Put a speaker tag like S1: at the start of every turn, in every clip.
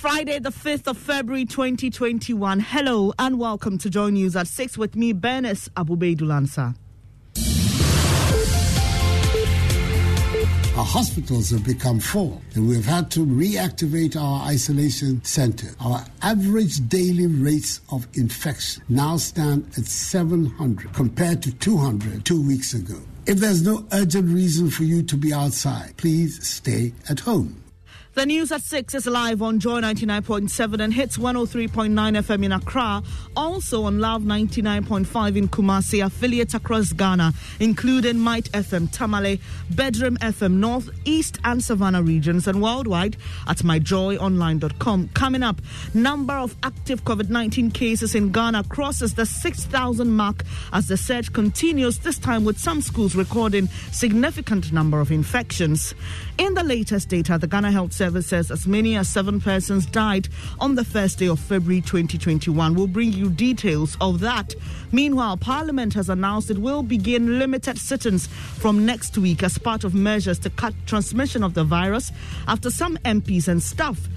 S1: Friday, the 5th of February 2021. Hello and welcome to Joy News at 6 with me, Bernice Abubeidulansa.
S2: Our hospitals have become full and we've had to reactivate our isolation center. Our average daily rates of infection now stand at 700 compared to 200 two weeks ago. If there's no urgent reason for you to be outside, please stay at home.
S1: The news at 6 is live on Joy 99.7 and Hitz 103.9 FM in Accra. Also on Luv 99.5 in Kumasi, affiliates across Ghana, including Might FM, Tamale, Bedroom FM, North, East and Savannah regions, and worldwide at myjoyonline.com. Coming up, number of active COVID 19 cases in Ghana crosses the 6,000 mark as the surge continues, this time with some schools recording significant number of infections. In the latest data, the Ghana Health Service says as many as seven persons died on the first day of February 2021. We'll bring you details of that. Meanwhile, Parliament has announced it will begin limited sittings from next week as part of measures to cut transmission of the virus after some MPs and staff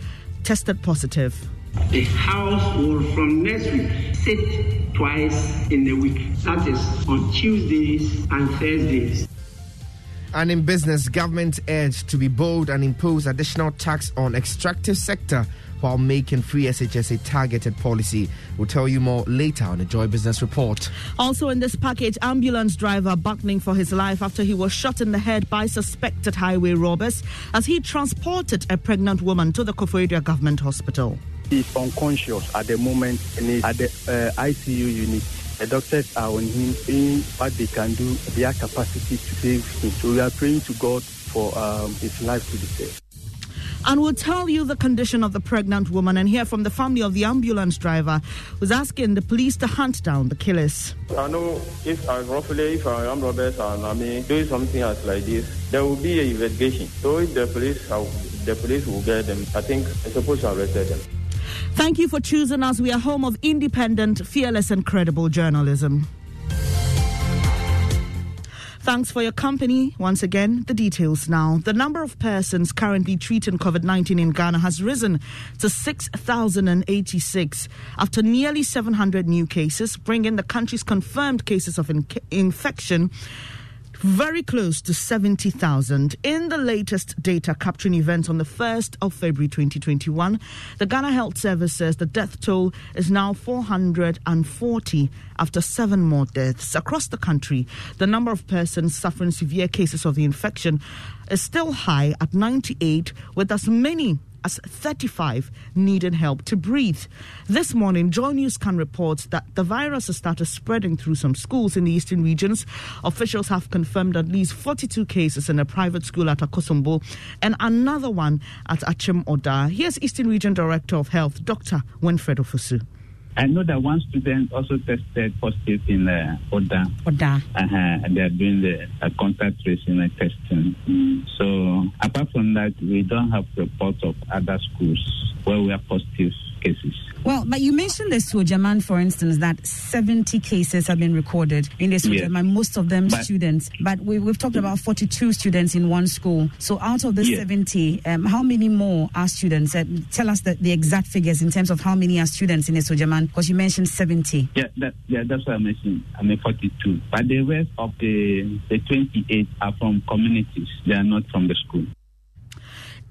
S1: tested positive.
S3: The House will from next week sit twice in a week. That is on Tuesdays and Thursdays.
S4: And in business, government urged to be bold and impose additional tax on extractive sector while making free SHS a targeted policy. We'll tell you more later on the Joy Business Report.
S1: Also in this package, ambulance driver battling for his life after he was shot in the head by suspected highway robbers as he transported a pregnant woman to the Koforidua Government Hospital.
S5: He's unconscious at the moment and he's at the uh, ICU unit. The doctors are on him, doing what they can do, their capacity to save him. So we are praying to God for um, his life to be saved.
S1: And we'll tell you the condition of the pregnant woman and hear from the family of the ambulance driver who's asking the police to hunt down the killers.
S6: I know if I roughly if I am robbers and I mean doing something else like this, there will be an investigation. So if the police have, the police will get them, I think they're supposed to arrest them.
S1: Thank you for choosing us. We are home of independent, fearless, and credible journalism. Thanks for your company. Once again, the details now. The number of persons currently treating COVID 19 in Ghana has risen to 6,086 after nearly 700 new cases, bringing the country's confirmed cases of in- infection very close to 70,000. In the latest data capturing events on the 1st of February 2021, the Ghana Health Service says the death toll is now 440 after seven more deaths. Across the country, the number of persons suffering severe cases of the infection is still high at 98, with as many as 35 needed help to breathe. This morning, Joy News can report that the virus has started spreading through some schools in the eastern regions. Officials have confirmed at least 42 cases in a private school at Akosombo and another one at Akim Oda. Here's Eastern Region Director of Health, Dr. Winfred Ofosu.
S7: I know that one student also tested positive in uh, Oda.
S1: Oda.
S7: Uh-huh, and they are doing the uh, contact tracing and testing. Mm. So, apart from that, we don't have reports of other schools where we are positive cases.
S8: Well, but you mentioned the Asuogyaman, for instance, that 70 cases have been recorded in the Asuogyaman, yes. most of them but, students. But we, have talked about 42 students in one school. So out of the yes. 70, um, how many more are students? Uh, tell us the, the, exact figures in terms of how many are students in the Asuogyaman, because you mentioned 70.
S7: Yeah, that, yeah, that's what I mentioned. I mean 42. But the rest of the, the 28 are from communities. They are not from the school.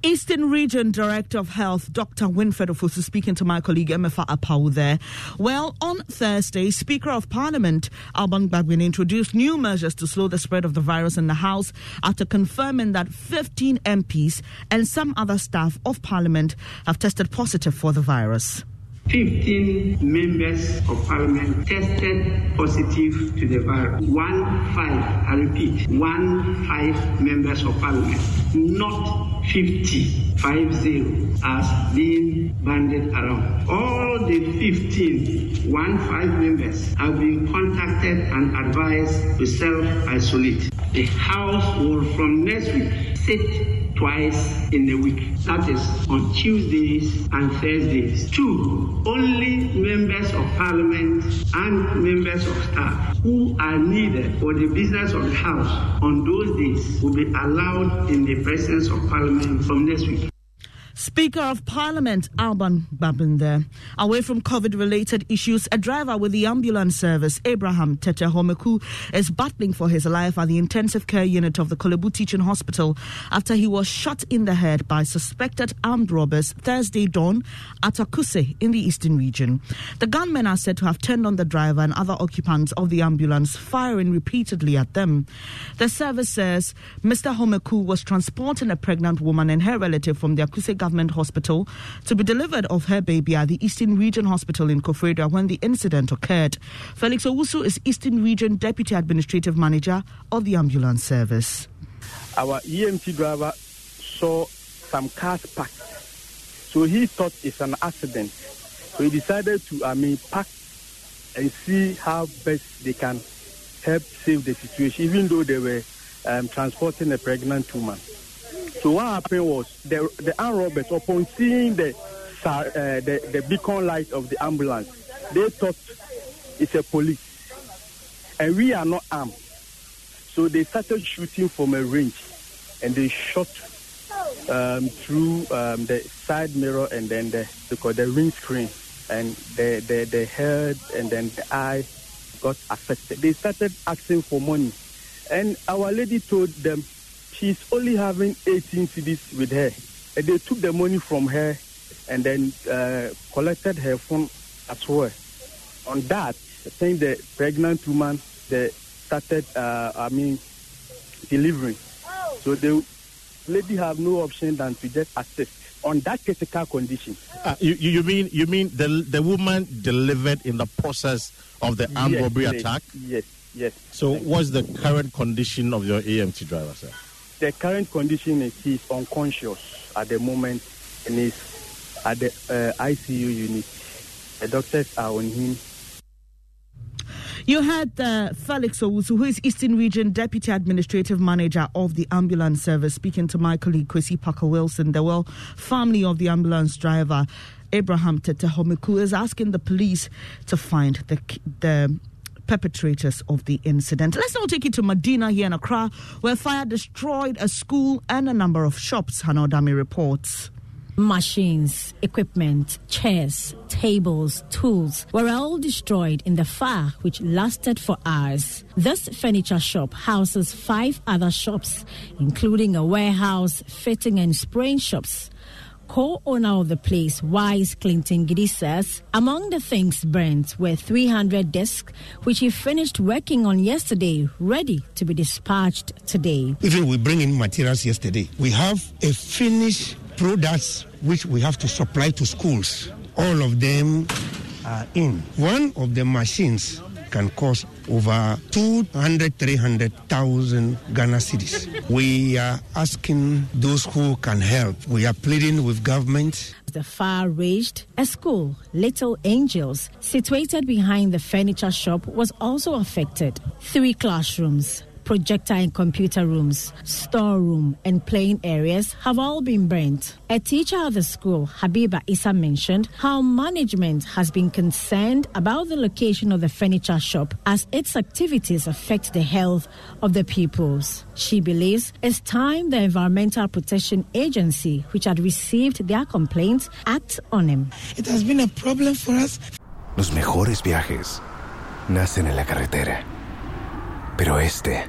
S1: Eastern Region Director of Health, Dr. Winfred Ofosu, speaking to my colleague Emefa Apawu there. Well, on Thursday, Speaker of Parliament Alban Bagbin introduced new measures to slow the spread of the virus in the House after confirming that 15 MPs and some other staff of Parliament have tested positive for the virus.
S3: 15 members of parliament tested positive to the virus. One five, I repeat, one five members of parliament, not 50, five zero, as being banded around. All the 15, one five members have been contacted and advised to self-isolate. The House will from next week sit twice in a week. That is on Tuesdays and Thursdays. Two, only members of parliament and members of staff who are needed for the business of the House on those days will be allowed in the presence of parliament from next week.
S1: Speaker of Parliament Alban Bagbin. Away from COVID related issues, a driver with the ambulance service, Abraham Tete Homeku, is battling for his life at the intensive care unit of the Korle Bu Teaching Hospital after he was shot in the head by suspected armed robbers Thursday dawn at Akuse in the eastern region. The gunmen are said to have turned on the driver and other occupants of the ambulance, firing repeatedly at them. The service says Mr. Homeku was transporting a pregnant woman and her relative from the Akuse Government Hospital to be delivered of her baby at the Eastern Region Hospital in Koforidua when the incident occurred. Felix Owusu is Eastern Region Deputy Administrative Manager of the ambulance service.
S5: Our EMT driver saw some cars parked, so he thought it's an accident. So he decided to, I mean, park and see how best they can help save the situation, even though they were um, transporting a pregnant woman. So what happened was the the robbers, upon seeing the, uh, the the beacon light of the ambulance, they thought it's a police, and we are not armed. So they started shooting from a range, and they shot um, through um, the side mirror and then the because the windscreen, and the, the the head and then the eye got affected. They started asking for money, and our lady told them she's only having 18 cedis with her. And they took the money from her and then uh, collected her phone as well. On that, I think the pregnant woman they started, uh, I mean, delivering. So the lady have no option than to just assist on that critical condition.
S9: Uh, you, you mean you mean the the woman delivered in the process of the armed
S5: yes,
S9: robbery
S5: yes,
S9: attack?
S5: Yes, yes.
S9: So, what's the current condition of your EMT driver, sir?
S5: The current condition is he's unconscious at the moment and is at the uh, ICU unit. The doctors are on him.
S1: You had uh, Felix Owusu, who is Eastern Region Deputy Administrative Manager of the ambulance service, speaking to my colleague Kwesi Parker Wilson. The well family of the ambulance driver, Abraham Tete Homeku, is asking the police to find the the perpetrators of the incident. Let's now take you to Medina here in Accra, where fire destroyed a school and a number of shops, Hannah Odame reports.
S10: Machines, equipment, chairs, tables, tools were all destroyed in the fire, which lasted for hours. This furniture shop houses five other shops, including a warehouse, fitting and spraying shops. Co-owner of the place, Wise Clinton Giddy says, among the things burnt were 300 desks, which he finished working on yesterday, ready to be dispatched today.
S11: Even we bring in materials yesterday. We have a finished products which we have to supply to schools. All of them are in. One of the machines can cost over 200, 300,000 Ghana cedis. We are asking those who can help. We are pleading with government.
S10: The fire raged. A school, Little Angels, situated behind the furniture shop, was also affected. Three classrooms, projector and computer rooms, storeroom, and playing areas have all been burnt. A teacher at the school, Habiba Issa, mentioned how management has been concerned about the location of the furniture shop as its activities affect the health of the pupils. She believes it's time the Environmental Protection Agency, which had received their complaints, act on him.
S12: It has been a problem for us.
S13: Los mejores viajes nacen en la carretera pero este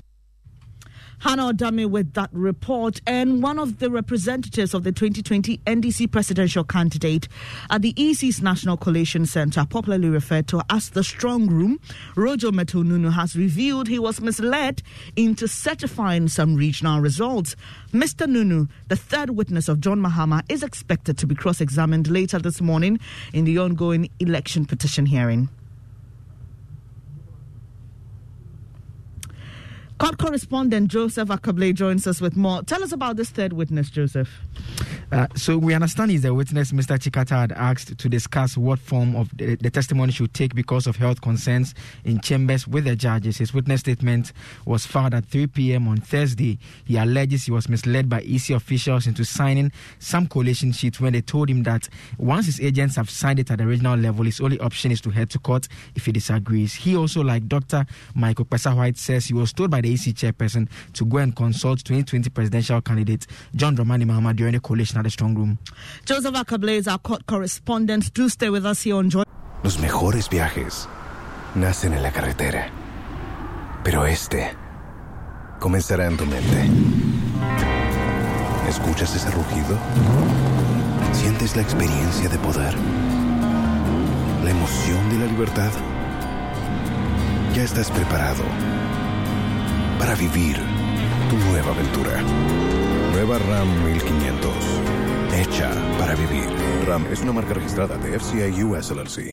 S1: Hannah Odame with that report. And one of the representatives of the 2020 NDC presidential candidate at the EC's National Collation Center, popularly referred to as the Strong Room, Rojo Mettle-Nunoo, has revealed he was misled into certifying some regional results. Mr. Nunu, the third witness of John Mahama, is expected to be cross examined later this morning in the ongoing election petition hearing. Court correspondent Joseph Ackah-Blay joins us with more. Tell us about this third witness, Joseph.
S14: Uh, so we understand he's the witness Mr. Tsikata had asked to discuss what form of the, the, testimony should take because of health concerns in chambers with the judges. His witness statement was filed at 3 p.m. on Thursday. He alleges he was misled by EC officials into signing some collation sheets when they told him that once his agents have signed it at the regional level, his only option is to head to court if he disagrees. He also, like Dr. Michael Kpessa-Whyte, says he was told by the EC chairperson to go and consult 2020 presidential candidate John Dramani Mahama during the collation at the strong room.
S1: Joseph Akable is our court correspondent. Do stay with us here on Joy.
S13: Los mejores viajes nacen en la carretera, pero este comenzará en tu mente. ¿Escuchas ese rugido? ¿Sientes la experiencia de poder? ¿La emoción de la libertad? Ya estás preparado para vivir tu nueva aventura. Nueva RAM 1500. Hecha para vivir. RAM es una marca registrada de FCI US LLC.